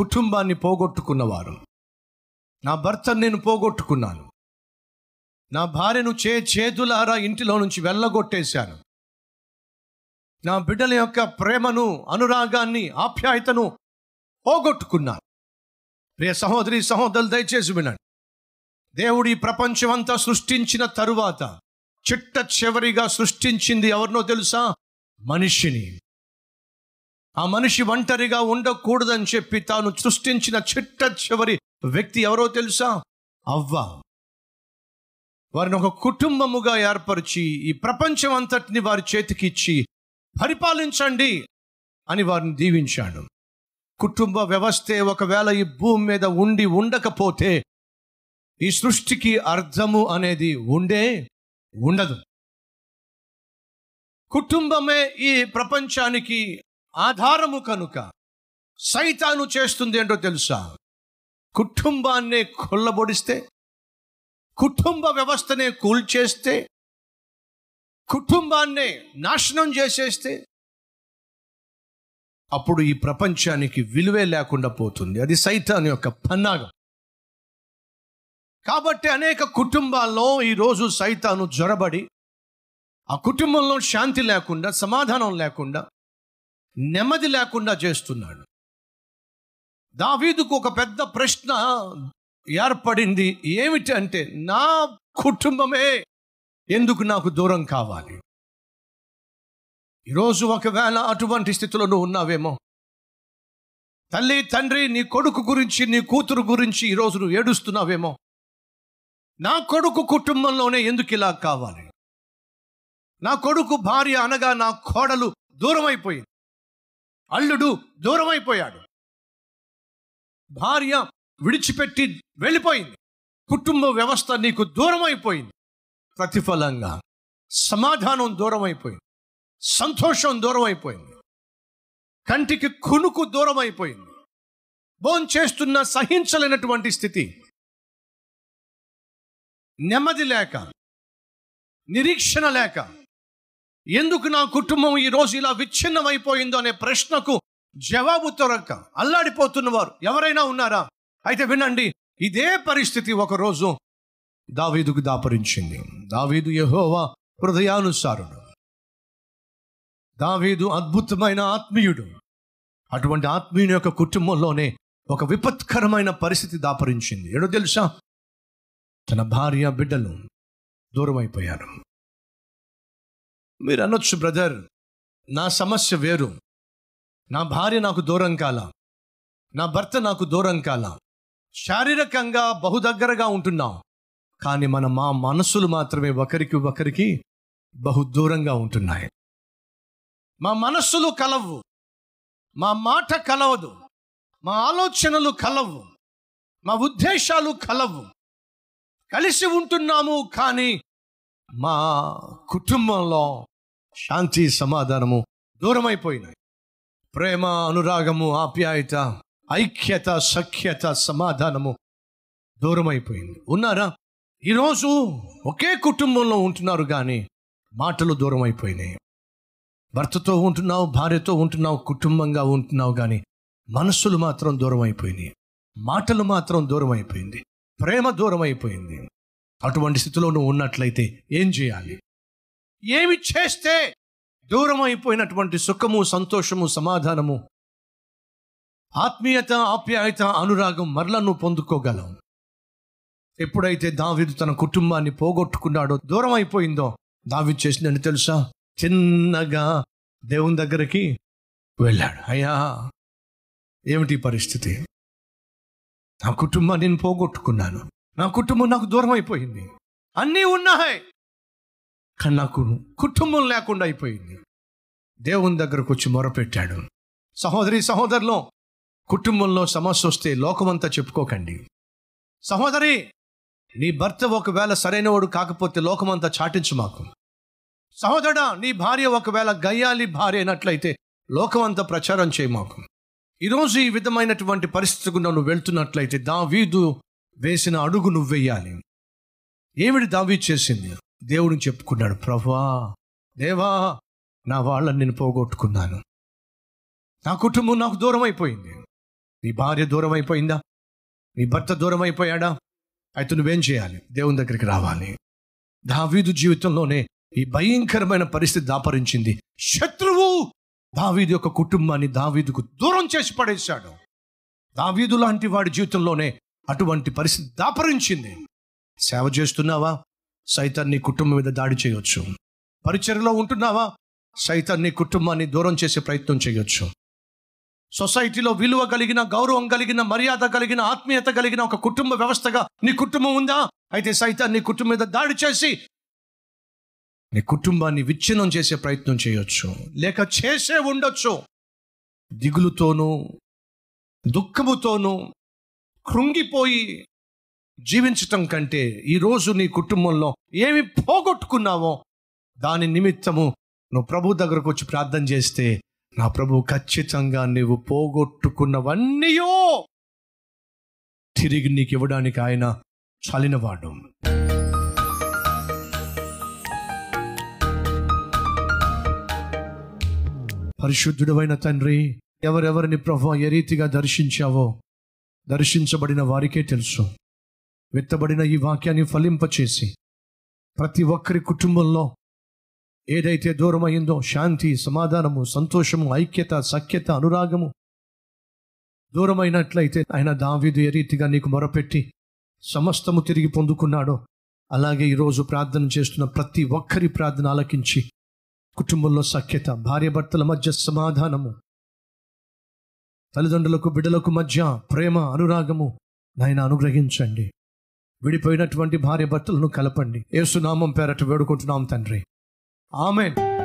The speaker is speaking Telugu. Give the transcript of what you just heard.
కుటుంబాన్ని పోగొట్టుకున్నవారు. నా భర్తను నేను పోగొట్టుకున్నాను. నా భార్యను చే చేతులారా ఇంటిలో నుంచి వెళ్ళగొట్టేశాను. నా బిడ్డల యొక్క ప్రేమను అనురాగాన్ని ఆప్యాయతను పోగొట్టుకున్నాను. ప్రియ సహోదరి సహోదరులు దయచేసి వినండి. దేవుడు ఈ ప్రపంచమంతా సృష్టించిన తరువాత చిట్ట చివరిగా సృష్టించింది ఎవరినో తెలుసా? మనిషిని. ఆ మనిషి ఒంటరిగా ఉండకూడదని చెప్పి తాను సృష్టించిన చిట్ట చివరి వ్యక్తి ఎవరో తెలుసా? అవ్వ. వారిని ఒక కుటుంబముగా ఏర్పరిచి ఈ ప్రపంచం అంతటిని వారి చేతికిచ్చి పరిపాలించండి అని వారిని దీవించాడు. కుటుంబ వ్యవస్థే ఒకవేళ ఈ భూమి మీద ఉండి ఉండకపోతే ఈ సృష్టికి అర్థము అనేది ఉండే ఉండదు. కుటుంబమే ఈ ప్రపంచానికి ఆధారము కనుక సైతాను చేస్తుంది ఏంటో తెలుసా? కుటుంబాన్నే కొల్లబొడిస్తే కుటుంబ వ్యవస్థనే కూల్చేస్తే కుటుంబాన్నే నాశనం చేసేస్తే అప్పుడు ఈ ప్రపంచానికి విలువే లేకుండా పోతుంది. అది సైతాన్ యొక్క పన్నాగం. కాబట్టి అనేక కుటుంబాల్లో ఈరోజు సైతాను జ్వరబడి ఆ కుటుంబంలో శాంతి లేకుండా సమాధానం లేకుండా నెమ్మది లేకుండా చేస్తున్నాడు. దావీదుకు ఒక పెద్ద ప్రశ్న ఏర్పడింది ఏమిటి అంటే నా కుటుంబమే ఎందుకు నాకు దూరం కావాలి? ఈరోజు ఒకవేళ అటువంటి స్థితిలో నువ్వు ఉన్నావేమో తల్లి తండ్రి నీ కొడుకు గురించి నీ కూతురు గురించి ఈరోజు నువ్వు ఏడుస్తున్నావేమో నా కొడుకు కుటుంబంలోనే ఎందుకు ఇలా కావాలి? నా కొడుకు భార్య అనగా నా కోడలు దూరం అయిపోయింది అల్లుడు దూరమైపోయాడు. భార్య విడిచిపెట్టి వెళ్ళిపోయింది. కుటుంబ వ్యవస్థ నీకు దూరం అయిపోయింది ప్రతిఫలంగా సమాధానం దూరం అయిపోయింది సంతోషం దూరం అయిపోయింది కంటికి కునుకు దూరం అయిపోయింది భోం చేస్తున్న సహించలేనటువంటి స్థితి. నెమ్మది లేక నిరీక్షణ లేక ఎందుకు నా కుటుంబం ఈ రోజు ఇలా విచ్ఛిన్నమైపోయిందో అనే ప్రశ్నకు జవాబు దొరక్క. అల్లాడిపోతున్నవారు ఎవరైనా ఉన్నారా? అయితే వినండి ఇదే పరిస్థితి ఒకరోజు దావీదుకు దాపరించింది. దావీదు యహోవా హృదయానుసారుడు. దావీదు అద్భుతమైన ఆత్మీయుడు. అటువంటి ఆత్మీయుని యొక్క కుటుంబంలోనే ఒక విపత్కరమైన పరిస్థితి దాపరించింది. ఏడో తెలుసా? తన భార్య బిడ్డలు దూరం అయిపోయారు మీరు అనొచ్చు బ్రదర్. నా సమస్య వేరు. నా భార్య నాకు దూరం కాల. నా భర్త నాకు దూరం కాల. శారీరకంగా బహు దగ్గరగా ఉంటున్నాం. కానీ మన మా మనసులు మాత్రమే ఒకరికి ఒకరికి బహు దూరంగా ఉంటున్నాయి. మా మనస్సులు కలవు. మా మాట కలవదు. మా ఆలోచనలు కలవు. మా ఉద్దేశాలు కలవు. కలిసి ఉంటున్నాము కానీ మా కుటుంబంలో శాంతి సమాధానము దూరమైపోయినాయి. ప్రేమ అనురాగము ఆప్యాయత ఐక్యత సఖ్యత సమాధానము దూరమైపోయింది. ఉన్నారా? ఈరోజు ఒకే కుటుంబంలో ఉంటున్నారు కానీ మాటలు దూరం అయిపోయినాయి భర్తతో ఉంటున్నావు భార్యతో ఉంటున్నావు కుటుంబంగా ఉంటున్నావు కానీ మనస్సులు మాత్రం దూరం అయిపోయినాయి మాటలు మాత్రం దూరం అయిపోయింది ప్రేమ దూరం అయిపోయింది అటువంటి స్థితిలో నువ్వు ఉన్నట్లయితే ఏం చేయాలి? ఏమి చేస్తే దూరం అయిపోయినటువంటి సుఖము సంతోషము సమాధానము? ఆత్మీయత ఆప్యాయత అనురాగం మరలా నువ్వు పొందుకోగలవు. ఎప్పుడైతే దావిదు తన కుటుంబాన్ని పోగొట్టుకున్నాడో దూరం అయిపోయిందో దావి చేసిందని తెలుసా? చిన్నగా దేవుని దగ్గరికి వెళ్ళాడు. అయ్యా ఏమిటి పరిస్థితి? నా కుటుంబాన్ని నేను పోగొట్టుకున్నాను. నా కుటుంబం నాకు దూరం అయిపోయింది అన్నీ ఉన్నాయి. కానీ నాకు కుటుంబం లేకుండా అయిపోయింది. దేవుని దగ్గరకు వచ్చి మొరపెట్టాడు. సహోదరి సహోదరులో కుటుంబంలో సమస్య వస్తే లోకమంతా చెప్పుకోకండి. సహోదరి నీ భర్త ఒకవేళ సరైనవాడు కాకపోతే లోకమంతా చాటించు మాకు. సహోదరుడా నీ భార్య ఒకవేళ గయ్యాలి భార్య అయినట్లయితే లోకమంతా ప్రచారం చేయి మాకు. ఈరోజు ఈ విధమైనటువంటి పరిస్థితికి నువ్వు వెళ్తున్నట్లయితే దావీదు వేసిన అడుగు నువ్వు ఏమిటి దావీ చేసింది? దేవుడు చెప్పుకున్నాడు ప్రభా దేవా నా వాళ్ళని నేను పోగొట్టుకున్నాను. నా కుటుంబం నాకు దూరం అయిపోయింది నీ భార్య దూరం అయిపోయిందా నీ భర్త దూరం అయిపోయాడా అయితే నువ్వేం చేయాలి? దేవుని దగ్గరికి రావాలి. దావీదు జీవితంలోనే ఈ భయంకరమైన పరిస్థితి దాపరించింది శత్రువు దావీదు యొక్క కుటుంబాన్ని దావీదుకు దూరం చేసి పడేశాడు. దావీదు లాంటి వాడి జీవితంలోనే అటువంటి పరిస్థితి దాపరించింది సేవ చేస్తున్నావా? సైతాన్ని కుటుంబం మీద దాడి చేయొచ్చు. పరిచర్లో ఉంటున్నావా? సైతాన్ని కుటుంబాన్ని దూరం చేసే ప్రయత్నం చేయొచ్చు. సొసైటీలో విలువ కలిగిన గౌరవం కలిగిన మర్యాద కలిగిన ఆత్మీయత కలిగిన ఒక కుటుంబ వ్యవస్థగా నీ కుటుంబం ఉందా? అయితే సైతాన్ని నీ కుటుంబం మీద దాడి చేసి నీ కుటుంబాన్ని విచ్ఛిన్నం చేసే ప్రయత్నం చేయొచ్చు. లేక చేసే ఉండొచ్చు. దిగులుతోనూ దుఃఖముతోనూ కృంగిపోయి జీవించటం కంటే ఈరోజు నీ కుటుంబంలో ఏమి పోగొట్టుకున్నావో దాని నిమిత్తము నువ్వు ప్రభు దగ్గరకు వచ్చి ప్రార్థన చేస్తే నా ప్రభు ఖచ్చితంగా నువ్వు పోగొట్టుకున్నవన్నీయో తిరిగి నీకు ఇవ్వడానికి ఆయన చలినవాడు. పరిశుద్ధుడమైన తండ్రి ఎవరెవరిని ప్రభు ఏ రీతిగా దర్శించావో దర్శించబడిన వారికే తెలుసు. విత్తబడిన ఈ వాక్యాన్ని ఫలింపచేసి ప్రతి ఒక్కరి కుటుంబంలో ఏదైతే దూరమైందో శాంతి సమాధానము సంతోషము ఐక్యత సఖ్యత అనురాగము దూరమైనట్లయితే ఆయన దావీదు ఏ రీతిగా నీకు మొరపెట్టి సమస్తము తిరిగి పొందుకున్నాడో అలాగే ఈరోజు ప్రార్థన చేస్తున్న ప్రతి ఒక్కరి ప్రార్థన ఆలకించి కుటుంబంలో సఖ్యత భార్యాభర్తల మధ్య సమాధానము తల్లిదండ్రులకు బిడ్డలకు మధ్య ప్రేమ అనురాగము నాయన అనుగ్రహించండి. విడిపోయినటువంటి భార్య భర్తలను కలపండి. ఏసునామం పేరట వేడుకుంటున్నాం తండ్రి. ఆమెన్.